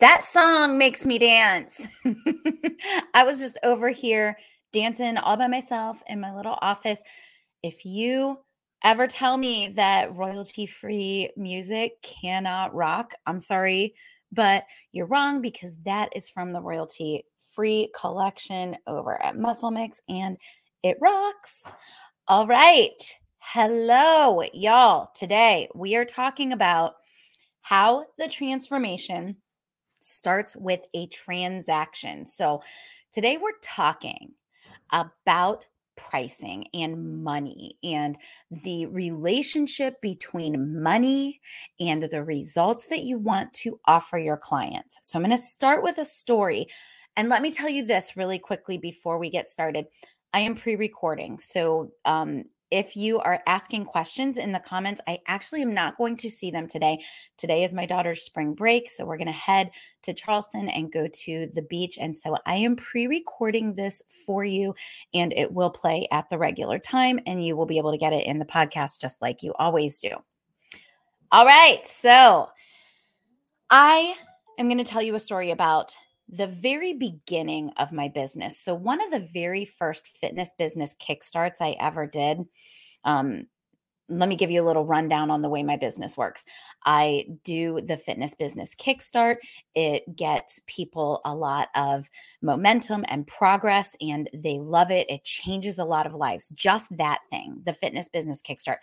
That song makes me dance. I was just over here dancing all by myself in my little office. If you ever tell me that royalty free music cannot rock, I'm sorry, but you're wrong because that is from the royalty free collection over at Muscle Mix and it rocks. All right. Hello, y'all. Today we are talking about how the transformation starts with a transaction. So, today we're talking about pricing and money and the relationship between money and the results that you want to offer your clients. So, I'm going to start with a story. And let me tell you this really quickly before we get started. I am pre recording. So, um, if you are asking questions in the comments, I actually am not going to see them today. Today is my daughter's spring break. So we're going to head to Charleston and go to the beach. And so I am pre recording this for you and it will play at the regular time and you will be able to get it in the podcast just like you always do. All right. So I am going to tell you a story about the very beginning of my business. So, one of the very first fitness business kickstarts I ever did, um, let me give you a little rundown on the way my business works. I do the fitness business kickstart. It gets people a lot of momentum and progress, and they love it. It changes a lot of lives. Just that thing, the fitness business kickstart,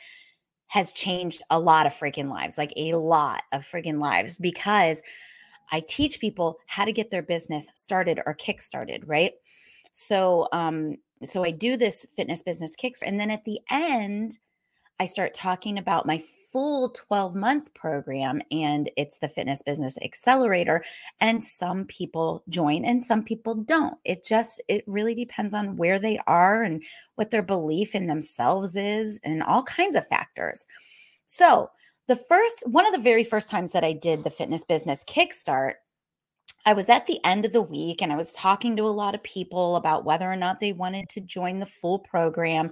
has changed a lot of freaking lives, like a lot of freaking lives, because I teach people how to get their business started or kick-started, right? So um so I do this fitness business kicks and then at the end I start talking about my full 12 month program and it's the fitness business accelerator and some people join and some people don't it just it really depends on where they are and what their belief in themselves is and all kinds of factors so the first one of the very first times that I did the fitness business kickstart, I was at the end of the week and I was talking to a lot of people about whether or not they wanted to join the full program.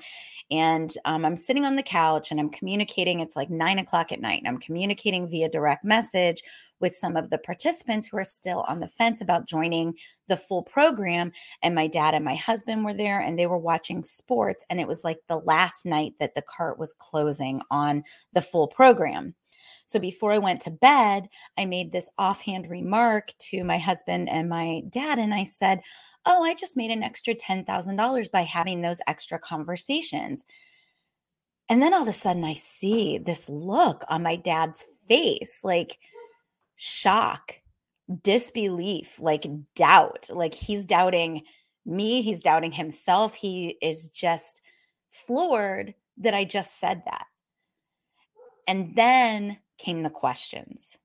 And um, I'm sitting on the couch and I'm communicating. It's like nine o'clock at night. And I'm communicating via direct message with some of the participants who are still on the fence about joining the full program. And my dad and my husband were there and they were watching sports. And it was like the last night that the cart was closing on the full program. So before I went to bed, I made this offhand remark to my husband and my dad. And I said, Oh, I just made an extra $10,000 by having those extra conversations. And then all of a sudden, I see this look on my dad's face like, shock, disbelief, like doubt. Like he's doubting me, he's doubting himself. He is just floored that I just said that. And then came the questions.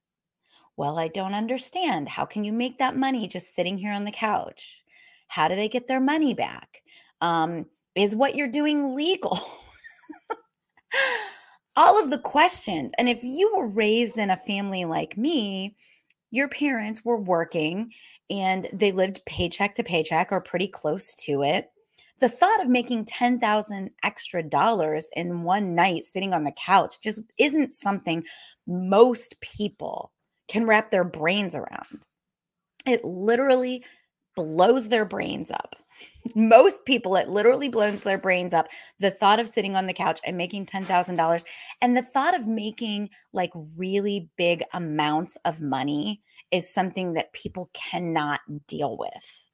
Well, I don't understand. How can you make that money just sitting here on the couch? How do they get their money back? Um, is what you're doing legal? all of the questions. And if you were raised in a family like me, your parents were working and they lived paycheck to paycheck or pretty close to it. The thought of making 10,000 extra dollars in one night sitting on the couch just isn't something most people can wrap their brains around. It literally blows their brains up. Most people, it literally blows their brains up. The thought of sitting on the couch and making $10,000 and the thought of making like really big amounts of money is something that people cannot deal with.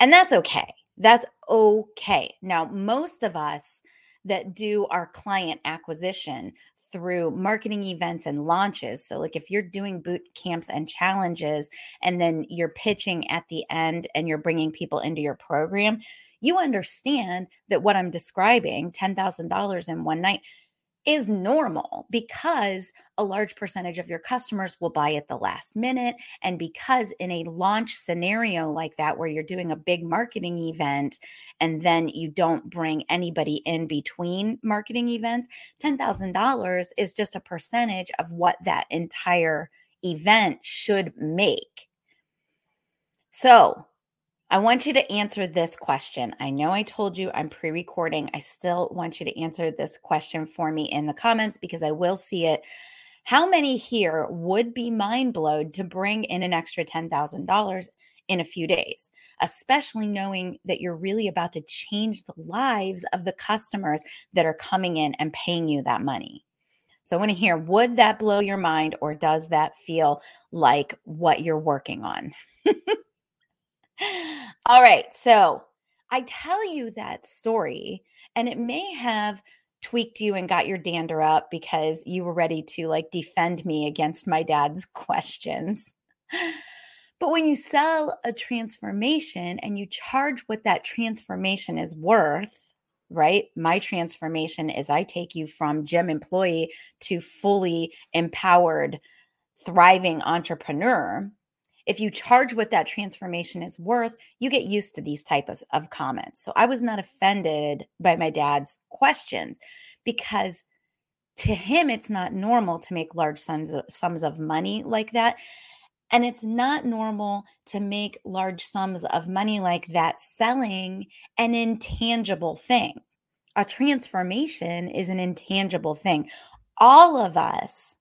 And that's okay. That's okay. Now, most of us that do our client acquisition through marketing events and launches. So, like if you're doing boot camps and challenges, and then you're pitching at the end and you're bringing people into your program, you understand that what I'm describing $10,000 in one night is normal because a large percentage of your customers will buy at the last minute. And because in a launch scenario like that, where you're doing a big marketing event and then you don't bring anybody in between marketing events, $10,000 is just a percentage of what that entire event should make. So, I want you to answer this question. I know I told you I'm pre recording. I still want you to answer this question for me in the comments because I will see it. How many here would be mind blown to bring in an extra $10,000 in a few days, especially knowing that you're really about to change the lives of the customers that are coming in and paying you that money? So I want to hear would that blow your mind or does that feel like what you're working on? All right. So I tell you that story, and it may have tweaked you and got your dander up because you were ready to like defend me against my dad's questions. But when you sell a transformation and you charge what that transformation is worth, right? My transformation is I take you from gym employee to fully empowered, thriving entrepreneur. If you charge what that transformation is worth, you get used to these types of comments. So I was not offended by my dad's questions because to him, it's not normal to make large sums of, sums of money like that. And it's not normal to make large sums of money like that selling an intangible thing. A transformation is an intangible thing. All of us,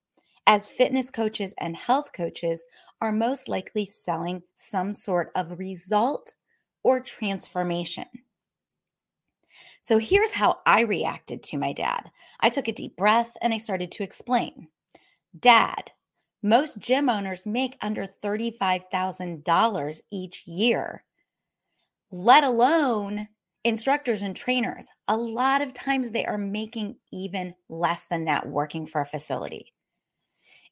as fitness coaches and health coaches, are most likely selling some sort of result or transformation. So here's how I reacted to my dad. I took a deep breath and I started to explain. Dad, most gym owners make under $35,000 each year, let alone instructors and trainers. A lot of times they are making even less than that working for a facility.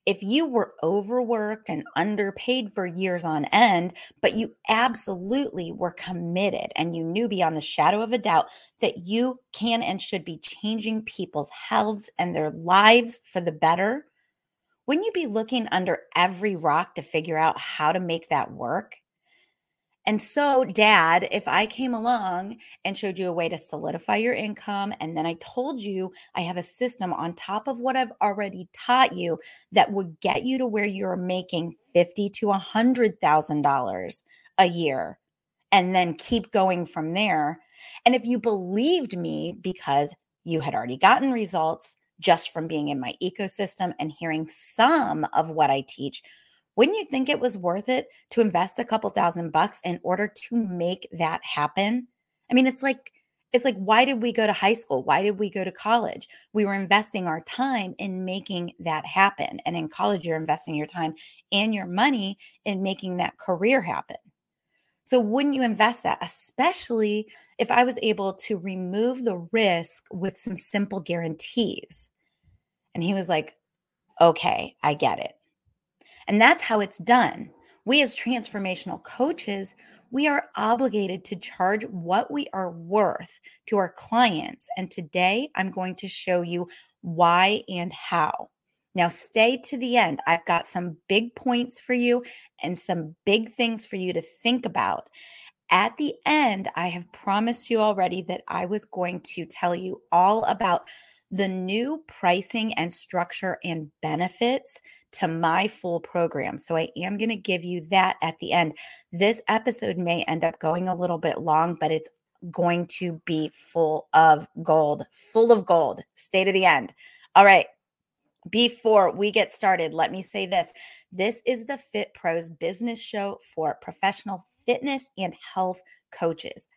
If you were overworked and underpaid for years on end, but you absolutely were committed and you knew beyond the shadow of a doubt that you can and should be changing people's healths and their lives for the better, wouldn't you be looking under every rock to figure out how to make that work? And so, dad, if I came along and showed you a way to solidify your income, and then I told you I have a system on top of what I've already taught you that would get you to where you're making fifty to a hundred thousand dollars a year, and then keep going from there. And if you believed me because you had already gotten results, just from being in my ecosystem and hearing some of what I teach, wouldn't you think it was worth it to invest a couple thousand bucks in order to make that happen? I mean, it's like, it's like, why did we go to high school? Why did we go to college? We were investing our time in making that happen. And in college, you're investing your time and your money in making that career happen. So, wouldn't you invest that, especially if I was able to remove the risk with some simple guarantees? And he was like, okay, I get it. And that's how it's done. We, as transformational coaches, we are obligated to charge what we are worth to our clients. And today I'm going to show you why and how. Now, stay to the end. I've got some big points for you and some big things for you to think about. At the end, I have promised you already that I was going to tell you all about the new pricing and structure and benefits to my full program. So I am going to give you that at the end. This episode may end up going a little bit long, but it's going to be full of gold, full of gold. Stay to the end. All right. Before we get started, let me say this. This is the Fit Pros business show for professional fitness and health coaches.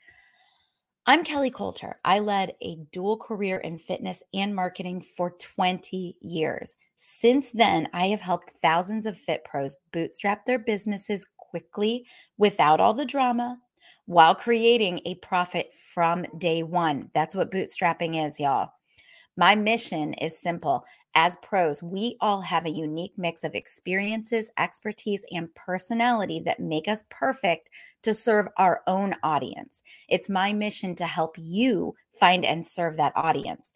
I'm Kelly Coulter. I led a dual career in fitness and marketing for 20 years. Since then, I have helped thousands of fit pros bootstrap their businesses quickly without all the drama while creating a profit from day one. That's what bootstrapping is, y'all. My mission is simple. As pros, we all have a unique mix of experiences, expertise, and personality that make us perfect to serve our own audience. It's my mission to help you find and serve that audience.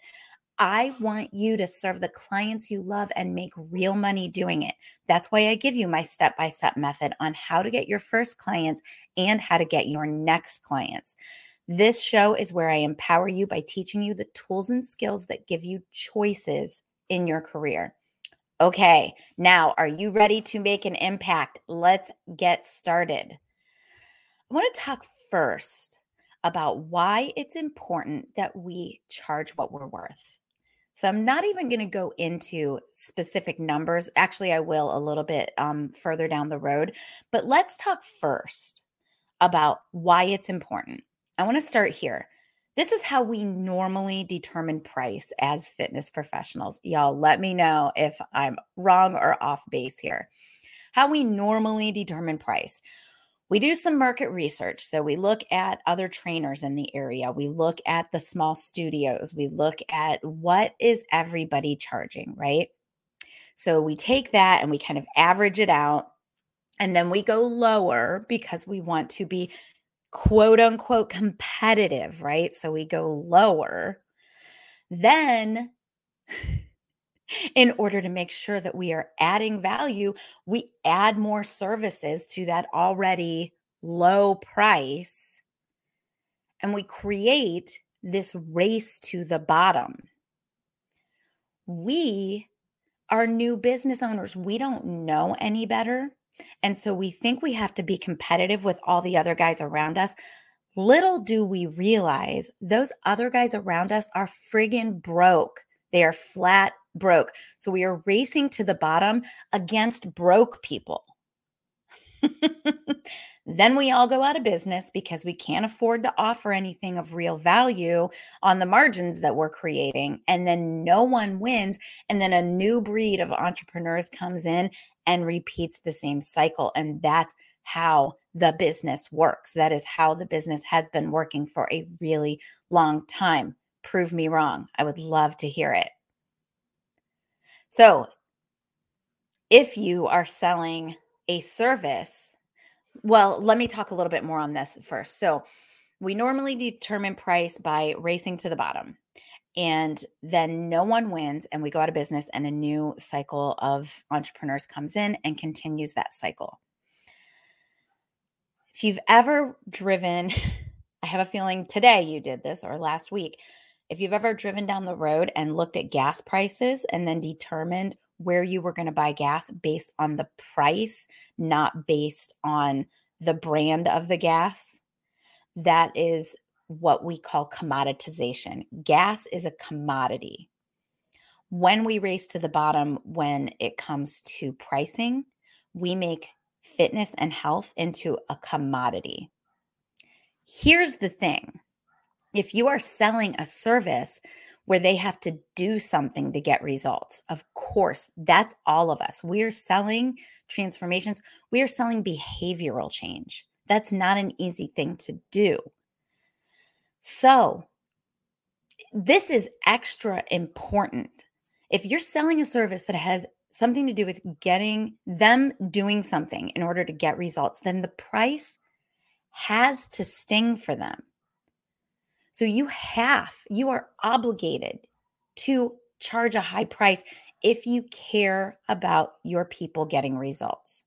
I want you to serve the clients you love and make real money doing it. That's why I give you my step by step method on how to get your first clients and how to get your next clients. This show is where I empower you by teaching you the tools and skills that give you choices in your career. Okay, now are you ready to make an impact? Let's get started. I want to talk first about why it's important that we charge what we're worth. So I'm not even going to go into specific numbers. Actually, I will a little bit um, further down the road. But let's talk first about why it's important. I want to start here. This is how we normally determine price as fitness professionals. Y'all, let me know if I'm wrong or off base here. How we normally determine price. We do some market research. So we look at other trainers in the area. We look at the small studios. We look at what is everybody charging, right? So we take that and we kind of average it out. And then we go lower because we want to be quote unquote competitive, right? So we go lower. Then, in order to make sure that we are adding value, we add more services to that already low price. And we create this race to the bottom. We are new business owners. We don't know any better. And so we think we have to be competitive with all the other guys around us. Little do we realize those other guys around us are friggin' broke. They are flat broke. So we are racing to the bottom against broke people. then we all go out of business because we can't afford to offer anything of real value on the margins that we're creating. And then no one wins. And then a new breed of entrepreneurs comes in and repeats the same cycle. And that's how the business works. That is how the business has been working for a really long time. Prove me wrong. I would love to hear it. So, if you are selling a service, well, let me talk a little bit more on this first. So, we normally determine price by racing to the bottom and then no one wins and we go out of business and a new cycle of entrepreneurs comes in and continues that cycle. If you've ever driven i have a feeling today you did this or last week if you've ever driven down the road and looked at gas prices and then determined where you were going to buy gas based on the price not based on the brand of the gas that is what we call commoditization. Gas is a commodity. When we race to the bottom when it comes to pricing, we make fitness and health into a commodity. Here's the thing if you are selling a service where they have to do something to get results, of course, that's all of us. We're selling transformations, we are selling behavioral change. That's not an easy thing to do. So, this is extra important. If you're selling a service that has something to do with getting them doing something in order to get results, then the price has to sting for them. So you have, you are obligated to charge a high price if you care about your people getting results.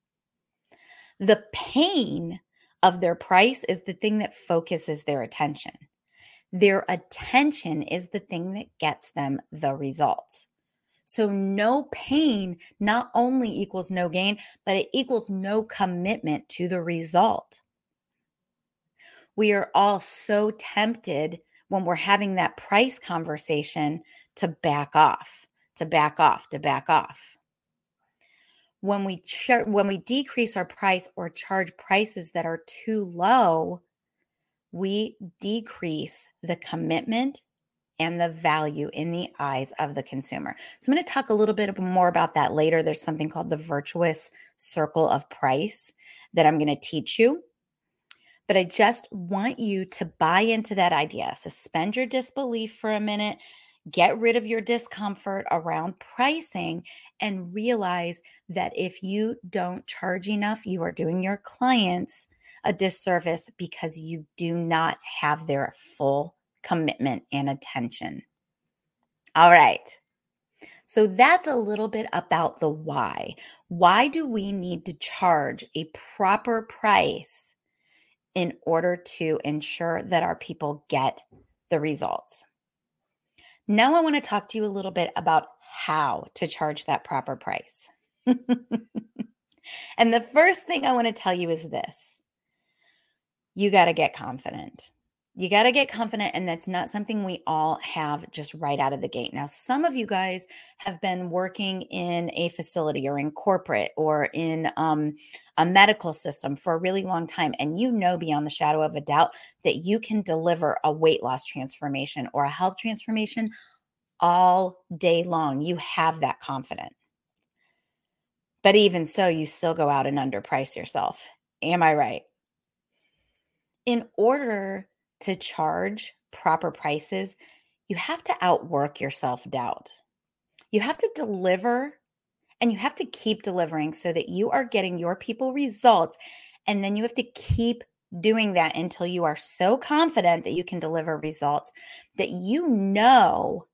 The pain of their price is the thing that focuses their attention. Their attention is the thing that gets them the results. So, no pain not only equals no gain, but it equals no commitment to the result. We are all so tempted when we're having that price conversation to back off, to back off, to back off. When we char- when we decrease our price or charge prices that are too low, we decrease the commitment and the value in the eyes of the consumer. So I'm going to talk a little bit more about that later. There's something called the virtuous circle of price that I'm going to teach you. But I just want you to buy into that idea. Suspend your disbelief for a minute, get rid of your discomfort around pricing, and realize that if you don't charge enough, you are doing your clients a disservice because you do not have their full commitment and attention. All right. So that's a little bit about the why. Why do we need to charge a proper price in order to ensure that our people get the results? Now, I want to talk to you a little bit about how to charge that proper price. and the first thing I want to tell you is this you got to get confident. You got to get confident, and that's not something we all have just right out of the gate. Now, some of you guys have been working in a facility or in corporate or in um, a medical system for a really long time, and you know beyond the shadow of a doubt that you can deliver a weight loss transformation or a health transformation all day long. You have that confidence. But even so, you still go out and underprice yourself. Am I right? In order to charge proper prices, you have to outwork your self doubt. You have to deliver and you have to keep delivering so that you are getting your people results. And then you have to keep doing that until you are so confident that you can deliver results that you know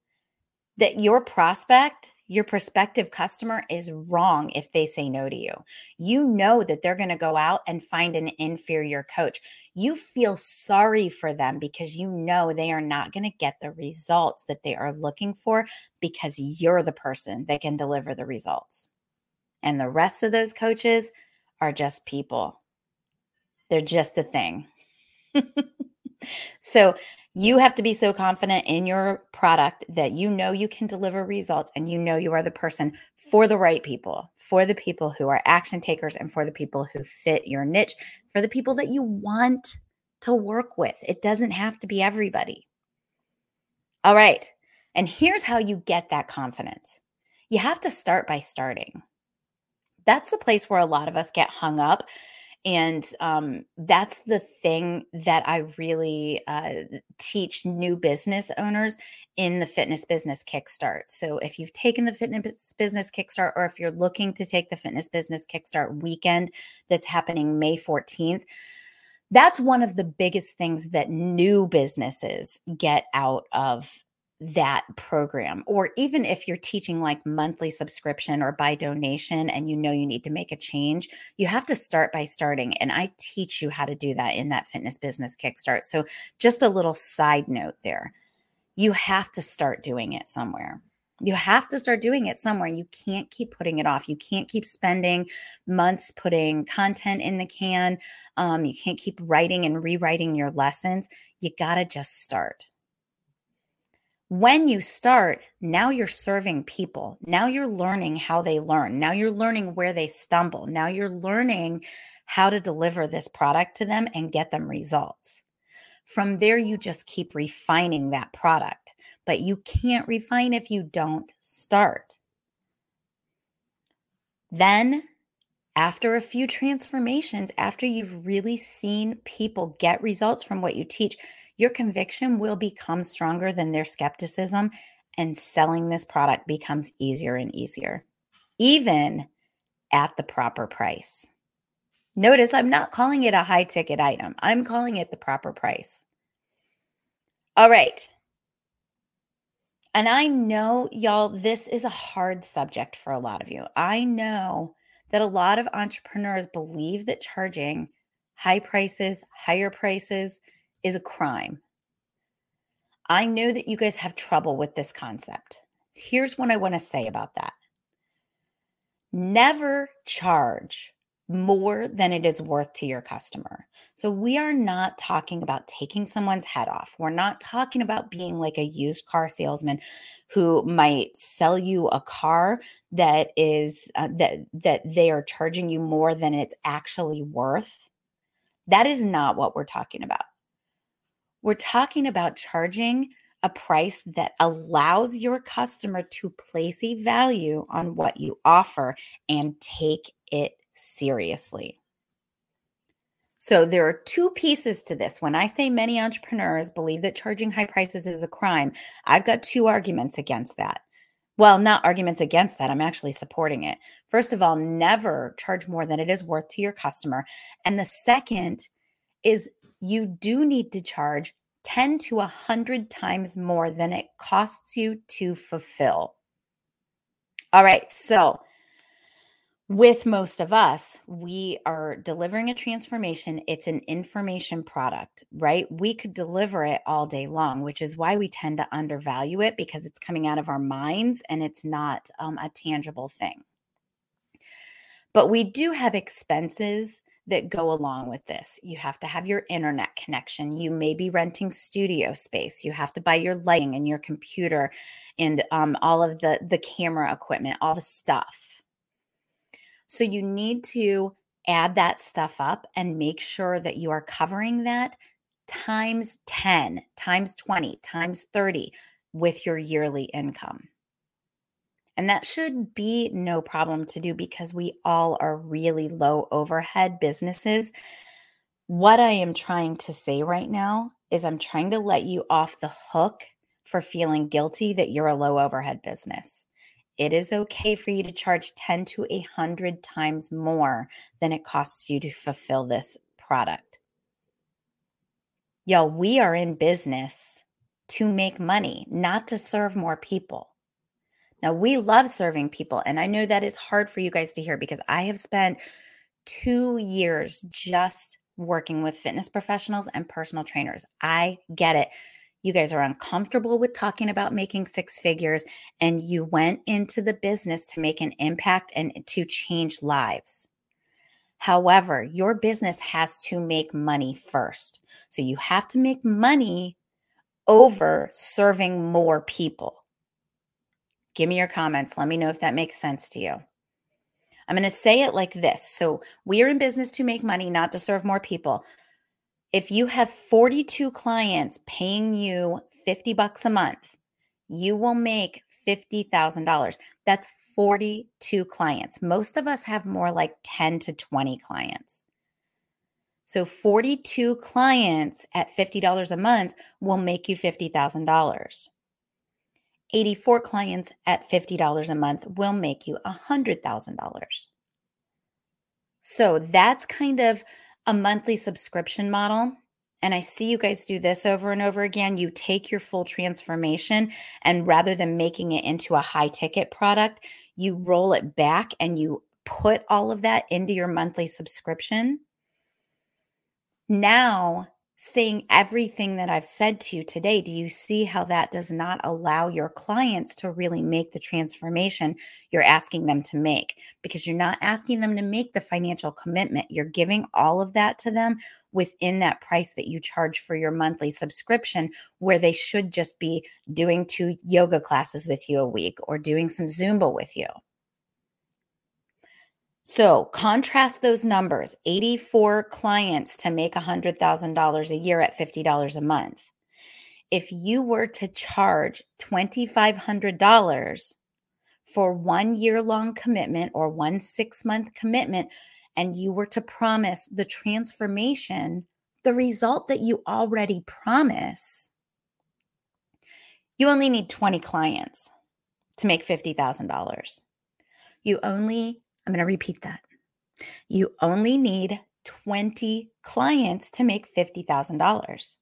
that your prospect your prospective customer is wrong if they say no to you. You know that they're going to go out and find an inferior coach. You feel sorry for them because you know they are not going to get the results that they are looking for because you're the person that can deliver the results. And the rest of those coaches are just people, they're just a thing. so you have to be so confident in your product that you know you can deliver results and you know you are the person for the right people, for the people who are action takers and for the people who fit your niche, for the people that you want to work with. It doesn't have to be everybody. All right. And here's how you get that confidence you have to start by starting. That's the place where a lot of us get hung up and um, that's the thing that I really uh, teach new business owners in the Fitness Business Kickstart. So, if you've taken the Fitness Business Kickstart, or if you're looking to take the Fitness Business Kickstart weekend that's happening May 14th, that's one of the biggest things that new businesses get out of that program or even if you're teaching like monthly subscription or by donation and you know you need to make a change you have to start by starting and i teach you how to do that in that fitness business kickstart. So just a little side note there you have to start doing it somewhere. You have to start doing it somewhere. You can't keep putting it off. You can't keep spending months putting content in the can. Um, you can't keep writing and rewriting your lessons. You got to just start when you start, now you're serving people. Now you're learning how they learn. Now you're learning where they stumble. Now you're learning how to deliver this product to them and get them results. From there, you just keep refining that product, but you can't refine if you don't start. Then, after a few transformations, after you've really seen people get results from what you teach, your conviction will become stronger than their skepticism, and selling this product becomes easier and easier, even at the proper price. Notice I'm not calling it a high ticket item, I'm calling it the proper price. All right. And I know, y'all, this is a hard subject for a lot of you. I know that a lot of entrepreneurs believe that charging high prices, higher prices, is a crime. I know that you guys have trouble with this concept. Here's what I want to say about that never charge more than it is worth to your customer. So, we are not talking about taking someone's head off. We're not talking about being like a used car salesman who might sell you a car that is uh, that that they are charging you more than it's actually worth. That is not what we're talking about. We're talking about charging a price that allows your customer to place a value on what you offer and take it seriously. So there are two pieces to this. When I say many entrepreneurs believe that charging high prices is a crime, I've got two arguments against that. Well, not arguments against that. I'm actually supporting it. First of all, never charge more than it is worth to your customer. And the second is you do need to charge 10 to 100 times more than it costs you to fulfill. All right, so with most of us, we are delivering a transformation. It's an information product, right? We could deliver it all day long, which is why we tend to undervalue it because it's coming out of our minds and it's not um, a tangible thing. But we do have expenses that go along with this. You have to have your internet connection. You may be renting studio space. You have to buy your lighting and your computer and um, all of the, the camera equipment, all the stuff. So you need to add that stuff up and make sure that you are covering that times 10, times 20, times 30 with your yearly income. And that should be no problem to do because we all are really low overhead businesses. What I am trying to say right now is I'm trying to let you off the hook for feeling guilty that you're a low overhead business. It is okay for you to charge 10 to 100 times more than it costs you to fulfill this product. Y'all, we are in business to make money, not to serve more people. Now, we love serving people, and I know that is hard for you guys to hear because I have spent two years just working with fitness professionals and personal trainers. I get it. You guys are uncomfortable with talking about making six figures, and you went into the business to make an impact and to change lives. However, your business has to make money first. So you have to make money over serving more people. Give me your comments. Let me know if that makes sense to you. I'm going to say it like this. So, we are in business to make money, not to serve more people. If you have 42 clients paying you 50 bucks a month, you will make $50,000. That's 42 clients. Most of us have more like 10 to 20 clients. So 42 clients at $50 a month will make you $50,000. 84 clients at $50 a month will make you $100,000. So that's kind of a monthly subscription model. And I see you guys do this over and over again. You take your full transformation, and rather than making it into a high ticket product, you roll it back and you put all of that into your monthly subscription. Now saying everything that I've said to you today, do you see how that does not allow your clients to really make the transformation you're asking them to make? Because you're not asking them to make the financial commitment. You're giving all of that to them within that price that you charge for your monthly subscription, where they should just be doing two yoga classes with you a week or doing some Zumba with you. So contrast those numbers 84 clients to make $100,000 a year at $50 a month. If you were to charge $2,500 for one year long commitment or one six month commitment, and you were to promise the transformation, the result that you already promise, you only need 20 clients to make $50,000. You only I'm going to repeat that. You only need 20 clients to make $50,000.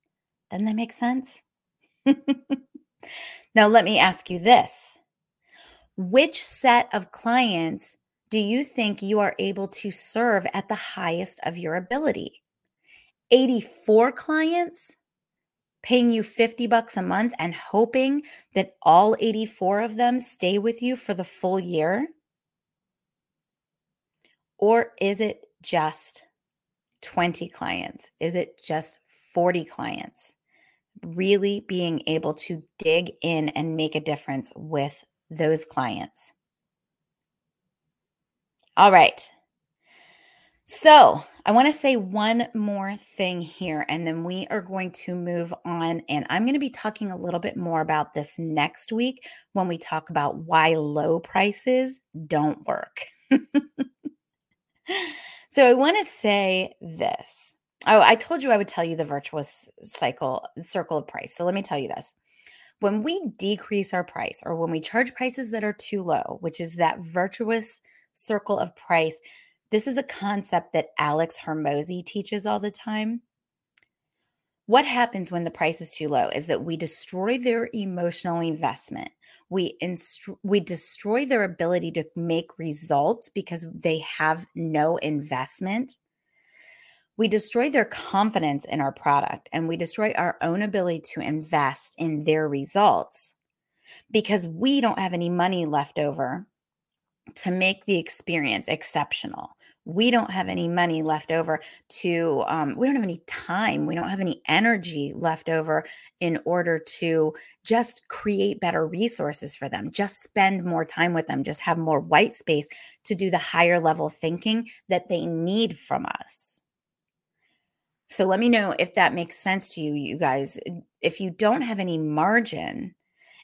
Doesn't that make sense? now, let me ask you this Which set of clients do you think you are able to serve at the highest of your ability? 84 clients paying you 50 bucks a month and hoping that all 84 of them stay with you for the full year? Or is it just 20 clients? Is it just 40 clients? Really being able to dig in and make a difference with those clients. All right. So, I want to say one more thing here, and then we are going to move on. And I'm going to be talking a little bit more about this next week when we talk about why low prices don't work. so I want to say this. Oh, I told you I would tell you the virtuous cycle circle of price. So let me tell you this. When we decrease our price or when we charge prices that are too low, which is that virtuous circle of price, this is a concept that Alex Hormozi teaches all the time. What happens when the price is too low is that we destroy their emotional investment. We inst- we destroy their ability to make results because they have no investment. We destroy their confidence in our product and we destroy our own ability to invest in their results because we don't have any money left over to make the experience exceptional. We don't have any money left over to um, we don't have any time we don't have any energy left over in order to just create better resources for them just spend more time with them just have more white space to do the higher level thinking that they need from us. So let me know if that makes sense to you you guys. If you don't have any margin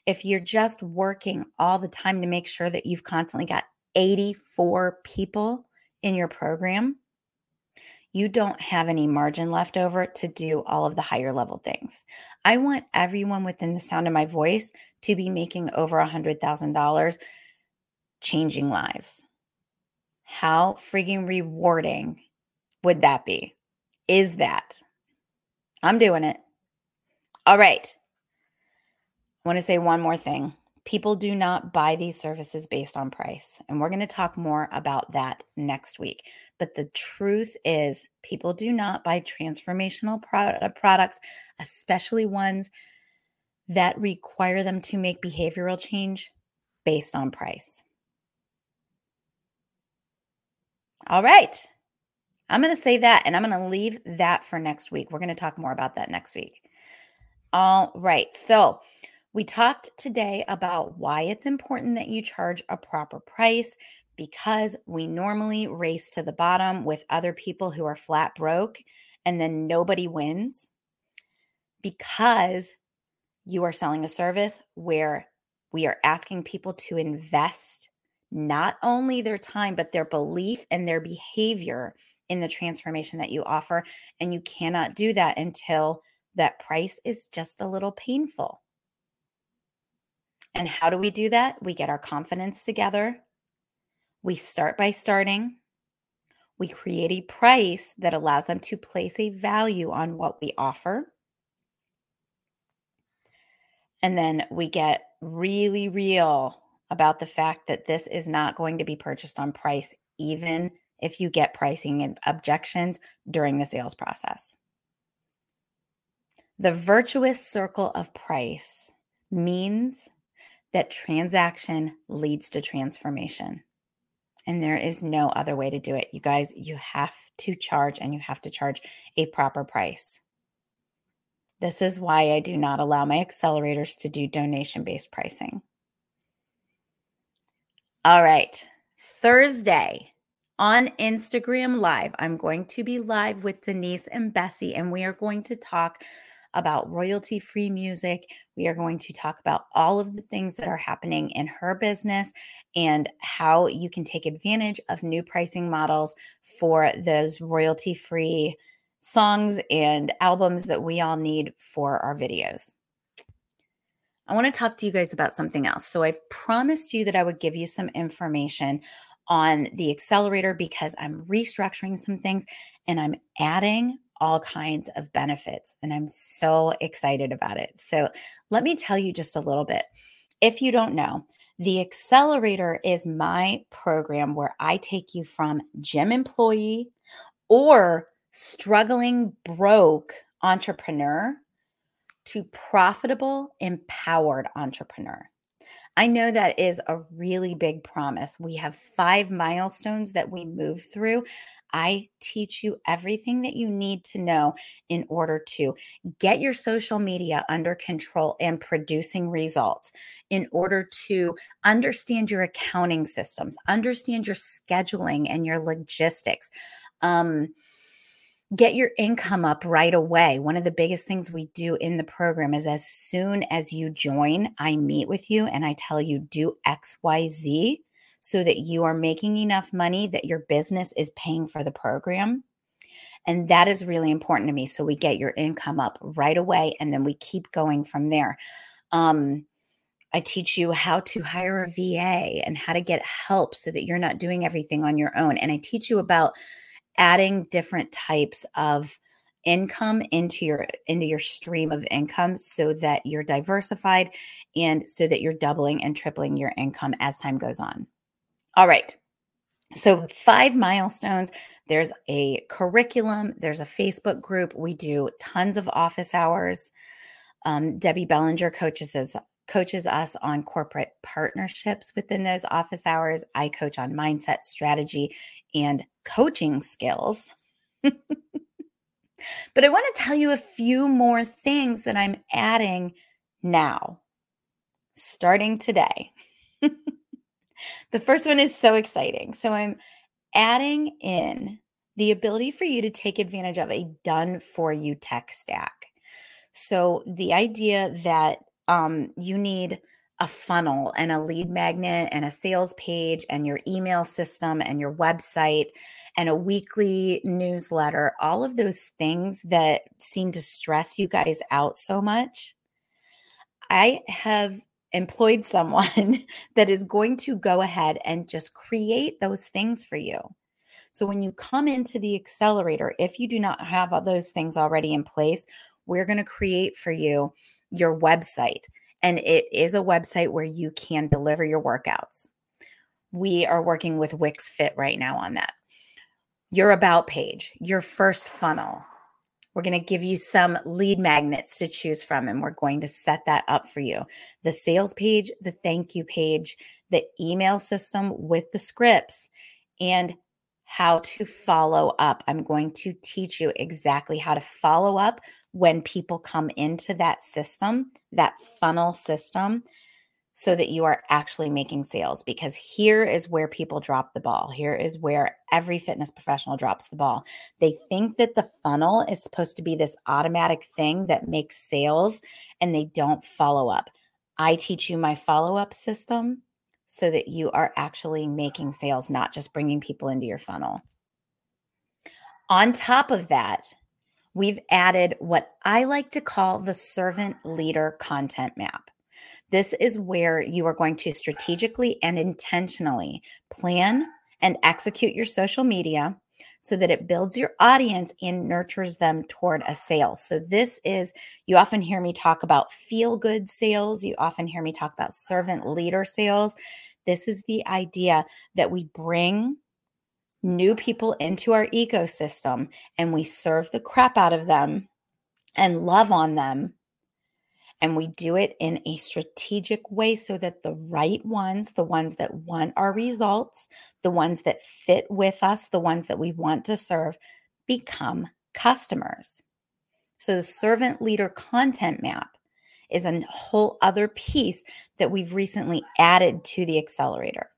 if you're just working all the time to make sure that you've constantly got 84 people in your program, you don't have any margin left over to do all of the higher level things. I want everyone within the sound of my voice to be making over a $100,000 changing lives. How freaking rewarding would that be? Is that? I'm doing it. All right. I want to say one more thing people do not buy these services based on price. And we're going to talk more about that next week. But the truth is, people do not buy transformational pro- uh, products, especially ones that require them to make behavioral change based on price. All right. I'm going to say that and I'm going to leave that for next week. We're going to talk more about that next week. All right. So, we talked today about why it's important that you charge a proper price because we normally race to the bottom with other people who are flat broke and then nobody wins because you are selling a service where we are asking people to invest not only their time, but their belief and their behavior in the transformation that you offer. And you cannot do that until that price is just a little painful. And how do we do that? We get our confidence together. We start by starting. We create a price that allows them to place a value on what we offer. And then we get really real about the fact that this is not going to be purchased on price, even if you get pricing objections during the sales process. The virtuous circle of price means that transaction leads to transformation. And there is no other way to do it. You guys, you have to charge and you have to charge a proper price. This is why I do not allow my accelerators to do donation based pricing. All right. Thursday on Instagram Live, I'm going to be live with Denise and Bessie, and we are going to talk about royalty free music. We are going to talk about all of the things that are happening in her business and how you can take advantage of new pricing models for those royalty free songs and albums that we all need for our videos. I want to talk to you guys about something else. So, I've promised you that I would give you some information on the accelerator because I'm restructuring some things and I'm adding all kinds of benefits. And I'm so excited about it. So, let me tell you just a little bit. If you don't know, the Accelerator is my program where I take you from gym employee or struggling broke entrepreneur to profitable, empowered entrepreneur. I know that is a really big promise. We have five milestones that we move through. I teach you everything that you need to know in order to get your social media under control and producing results, in order to understand your accounting systems, understand your scheduling and your logistics. Um, get your income up right away. One of the biggest things we do in the program is as soon as you join, I meet with you and I tell you, do XYZ so that you are making enough money that your business is paying for the program. And that is really important to me. So we get your income up right away and then we keep going from there. Um, I teach you how to hire a VA and how to get help so that you're not doing everything on your own. And I teach you about adding different types of income into your into your stream of income so that you're diversified and so that you're doubling and tripling your income as time goes on. All right. So, five milestones. There's a curriculum, there's a Facebook group. We do tons of office hours. Um, Debbie Bellinger coaches us coaches us on corporate partnerships within those office hours. I coach on mindset, strategy, and coaching skills. but I want to tell you a few more things that I'm adding now, starting today. the first one is so exciting. So I'm adding in the ability for you to take advantage of a done for you tech stack. So the idea that um, you need a funnel and a lead magnet and a sales page and your email system and your website and a weekly newsletter, all of those things that seem to stress you guys out so much. I have employed someone that is going to go ahead and just create those things for you. So when you come into the accelerator, if you do not have all those things already in place, we're going to create for you your website. And it is a website where you can deliver your workouts. We are working with Wix Fit right now on that. Your about page, your first funnel. We're going to give you some lead magnets to choose from, and we're going to set that up for you. The sales page, the thank you page, the email system with the scripts, and how to follow up. I'm going to teach you exactly how to follow up when people come into that system, that funnel system, so that you are actually making sales. Because here is where people drop the ball. Here is where every fitness professional drops the ball. They think that the funnel is supposed to be this automatic thing that makes sales, and they don't follow up. I teach you my follow up system so that you are actually making sales, not just bringing people into your funnel. On top of that, we've added what I like to call the servant leader content map. This is where you are going to strategically and intentionally plan and execute your social media so that it builds your audience and nurtures them toward a sale. So, this is, you often hear me talk about feel good sales. You often hear me talk about servant leader sales. This is the idea that we bring new people into our ecosystem and we serve the crap out of them and love on them. And we do it in a strategic way so that the right ones, the ones that want our results, the ones that fit with us, the ones that we want to serve, become customers. So the servant leader content map is a whole other piece that we've recently added to the accelerator.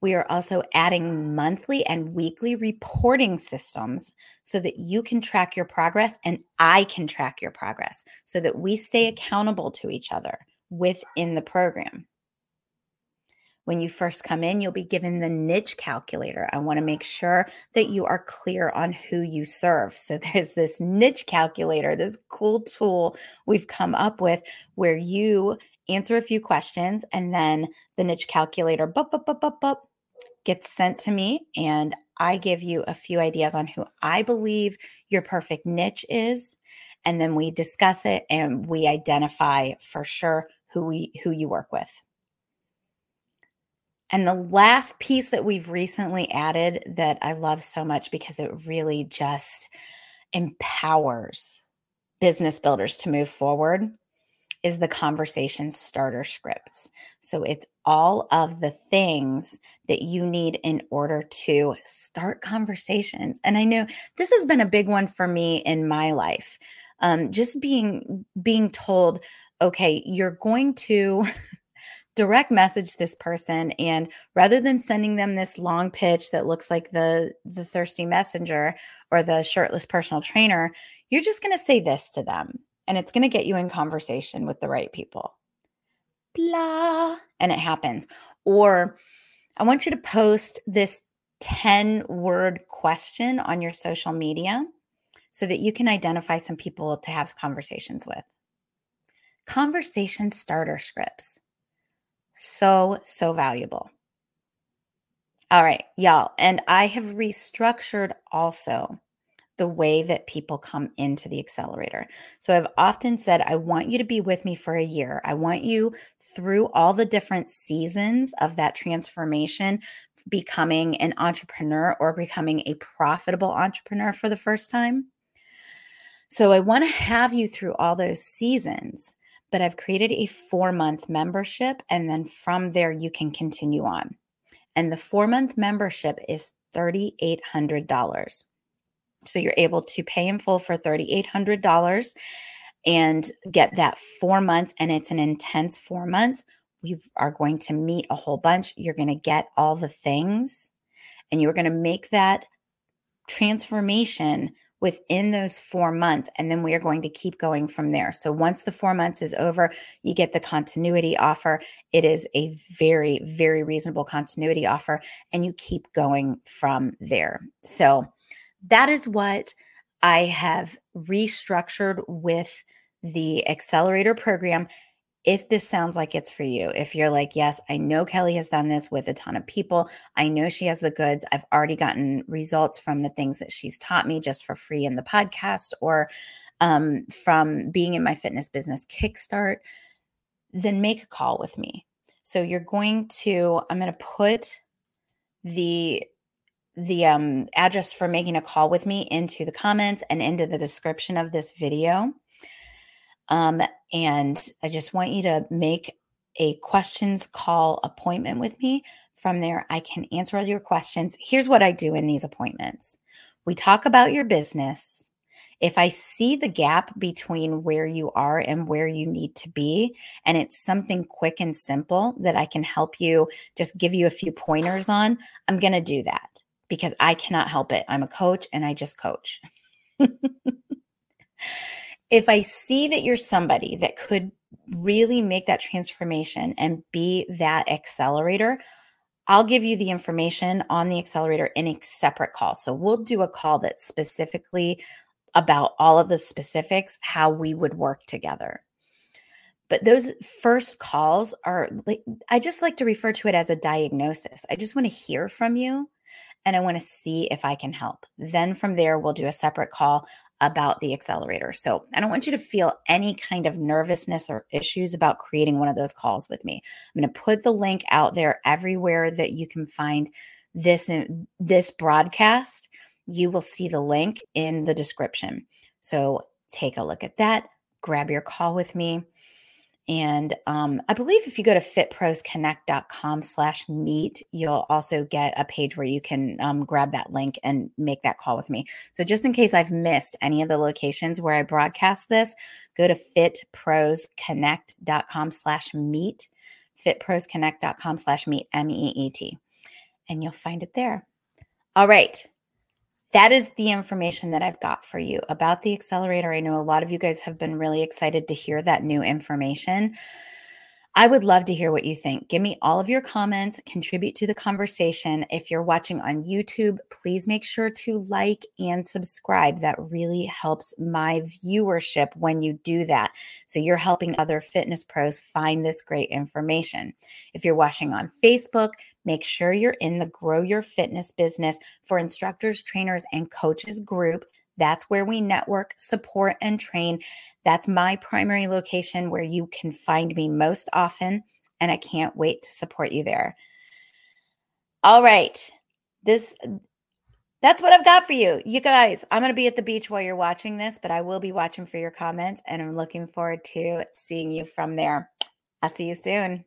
We are also adding monthly and weekly reporting systems so that you can track your progress and I can track your progress so that we stay accountable to each other within the program. When you first come in, you'll be given the niche calculator. I want to make sure that you are clear on who you serve. So there's this niche calculator, this cool tool we've come up with where you answer a few questions and then the niche calculator bup, bup, bup, bup, bup, gets sent to me and I give you a few ideas on who I believe your perfect niche is and then we discuss it and we identify for sure who we who you work with. And the last piece that we've recently added that I love so much because it really just empowers business builders to move forward is the conversation starter scripts. So it's all of the things that you need in order to start conversations. And I know this has been a big one for me in my life. Um, just being being told, okay, you're going to direct message this person and rather than sending them this long pitch that looks like the the thirsty messenger or the shirtless personal trainer you're just going to say this to them and it's going to get you in conversation with the right people blah and it happens or i want you to post this 10 word question on your social media so that you can identify some people to have conversations with conversation starter scripts so, so valuable. All right, y'all. And I have restructured also the way that people come into the accelerator. So I've often said, I want you to be with me for a year. I want you through all the different seasons of that transformation, becoming an entrepreneur or becoming a profitable entrepreneur for the first time. So I want to have you through all those seasons but I've created a four month membership. And then from there, you can continue on. And the four month membership is $3,800. So you're able to pay in full for $3,800 and get that four months. And it's an intense four months. We are going to meet a whole bunch. You're going to get all the things and you're going to make that transformation within those four months. And then we are going to keep going from there. So once the four months is over, you get the continuity offer. It is a very, very reasonable continuity offer, and you keep going from there. So that is what I have restructured with the accelerator program. If this sounds like it's for you, if you're like, yes, I know Kelly has done this with a ton of people, I know she has the goods. I've already gotten results from the things that she's taught me just for free in the podcast or um, from being in my fitness business kickstart, then make a call with me. So you're going to, I'm going to put the the um, address for making a call with me into the comments and into the description of this video. Um, and I just want you to make a questions call appointment with me. From there, I can answer all your questions. Here's what I do in these appointments we talk about your business. If I see the gap between where you are and where you need to be, and it's something quick and simple that I can help you just give you a few pointers on, I'm going to do that because I cannot help it. I'm a coach and I just coach. if I see that you're somebody that could really make that transformation and be that accelerator, I'll give you the information on the accelerator in a separate call. So we'll do a call that's specifically about all of the specifics, how we would work together. But those first calls are like, I just like to refer to it as a diagnosis. I just want to hear from you and I want to see if I can help. Then from there, we'll do a separate call about the accelerator. So I don't want you to feel any kind of nervousness or issues about creating one of those calls with me. I'm going to put the link out there everywhere that you can find this this broadcast. You will see the link in the description. So take a look at that, grab your call with me. And um, I believe if you go to fitprosconnect.com slash meet, you'll also get a page where you can um, grab that link and make that call with me. So just in case I've missed any of the locations where I broadcast this, go to fitprosconnect.com slash meet, fitprosconnect.com slash meet, M-E-E-T, and you'll find it there. All right that is the information that I've got for you about the accelerator. I know a lot of you guys have been really excited to hear that new information. I would love to hear what you think. Give me all of your comments, contribute to the conversation. If you're watching on YouTube, please make sure to like and subscribe. That really helps my viewership when you do that. So you're helping other fitness pros find this great information. If you're watching on Facebook, make sure you're in the Grow Your Fitness Business for instructors, trainers, and coaches group. That's where we network, support, and train. That's my primary location where you can find me most often. And I can't wait to support you there. All right. This that's what I've got for you. You guys, I'm going to be at the beach while you're watching this, but I will be watching for your comments and I'm looking forward to seeing you from there. I'll see you soon.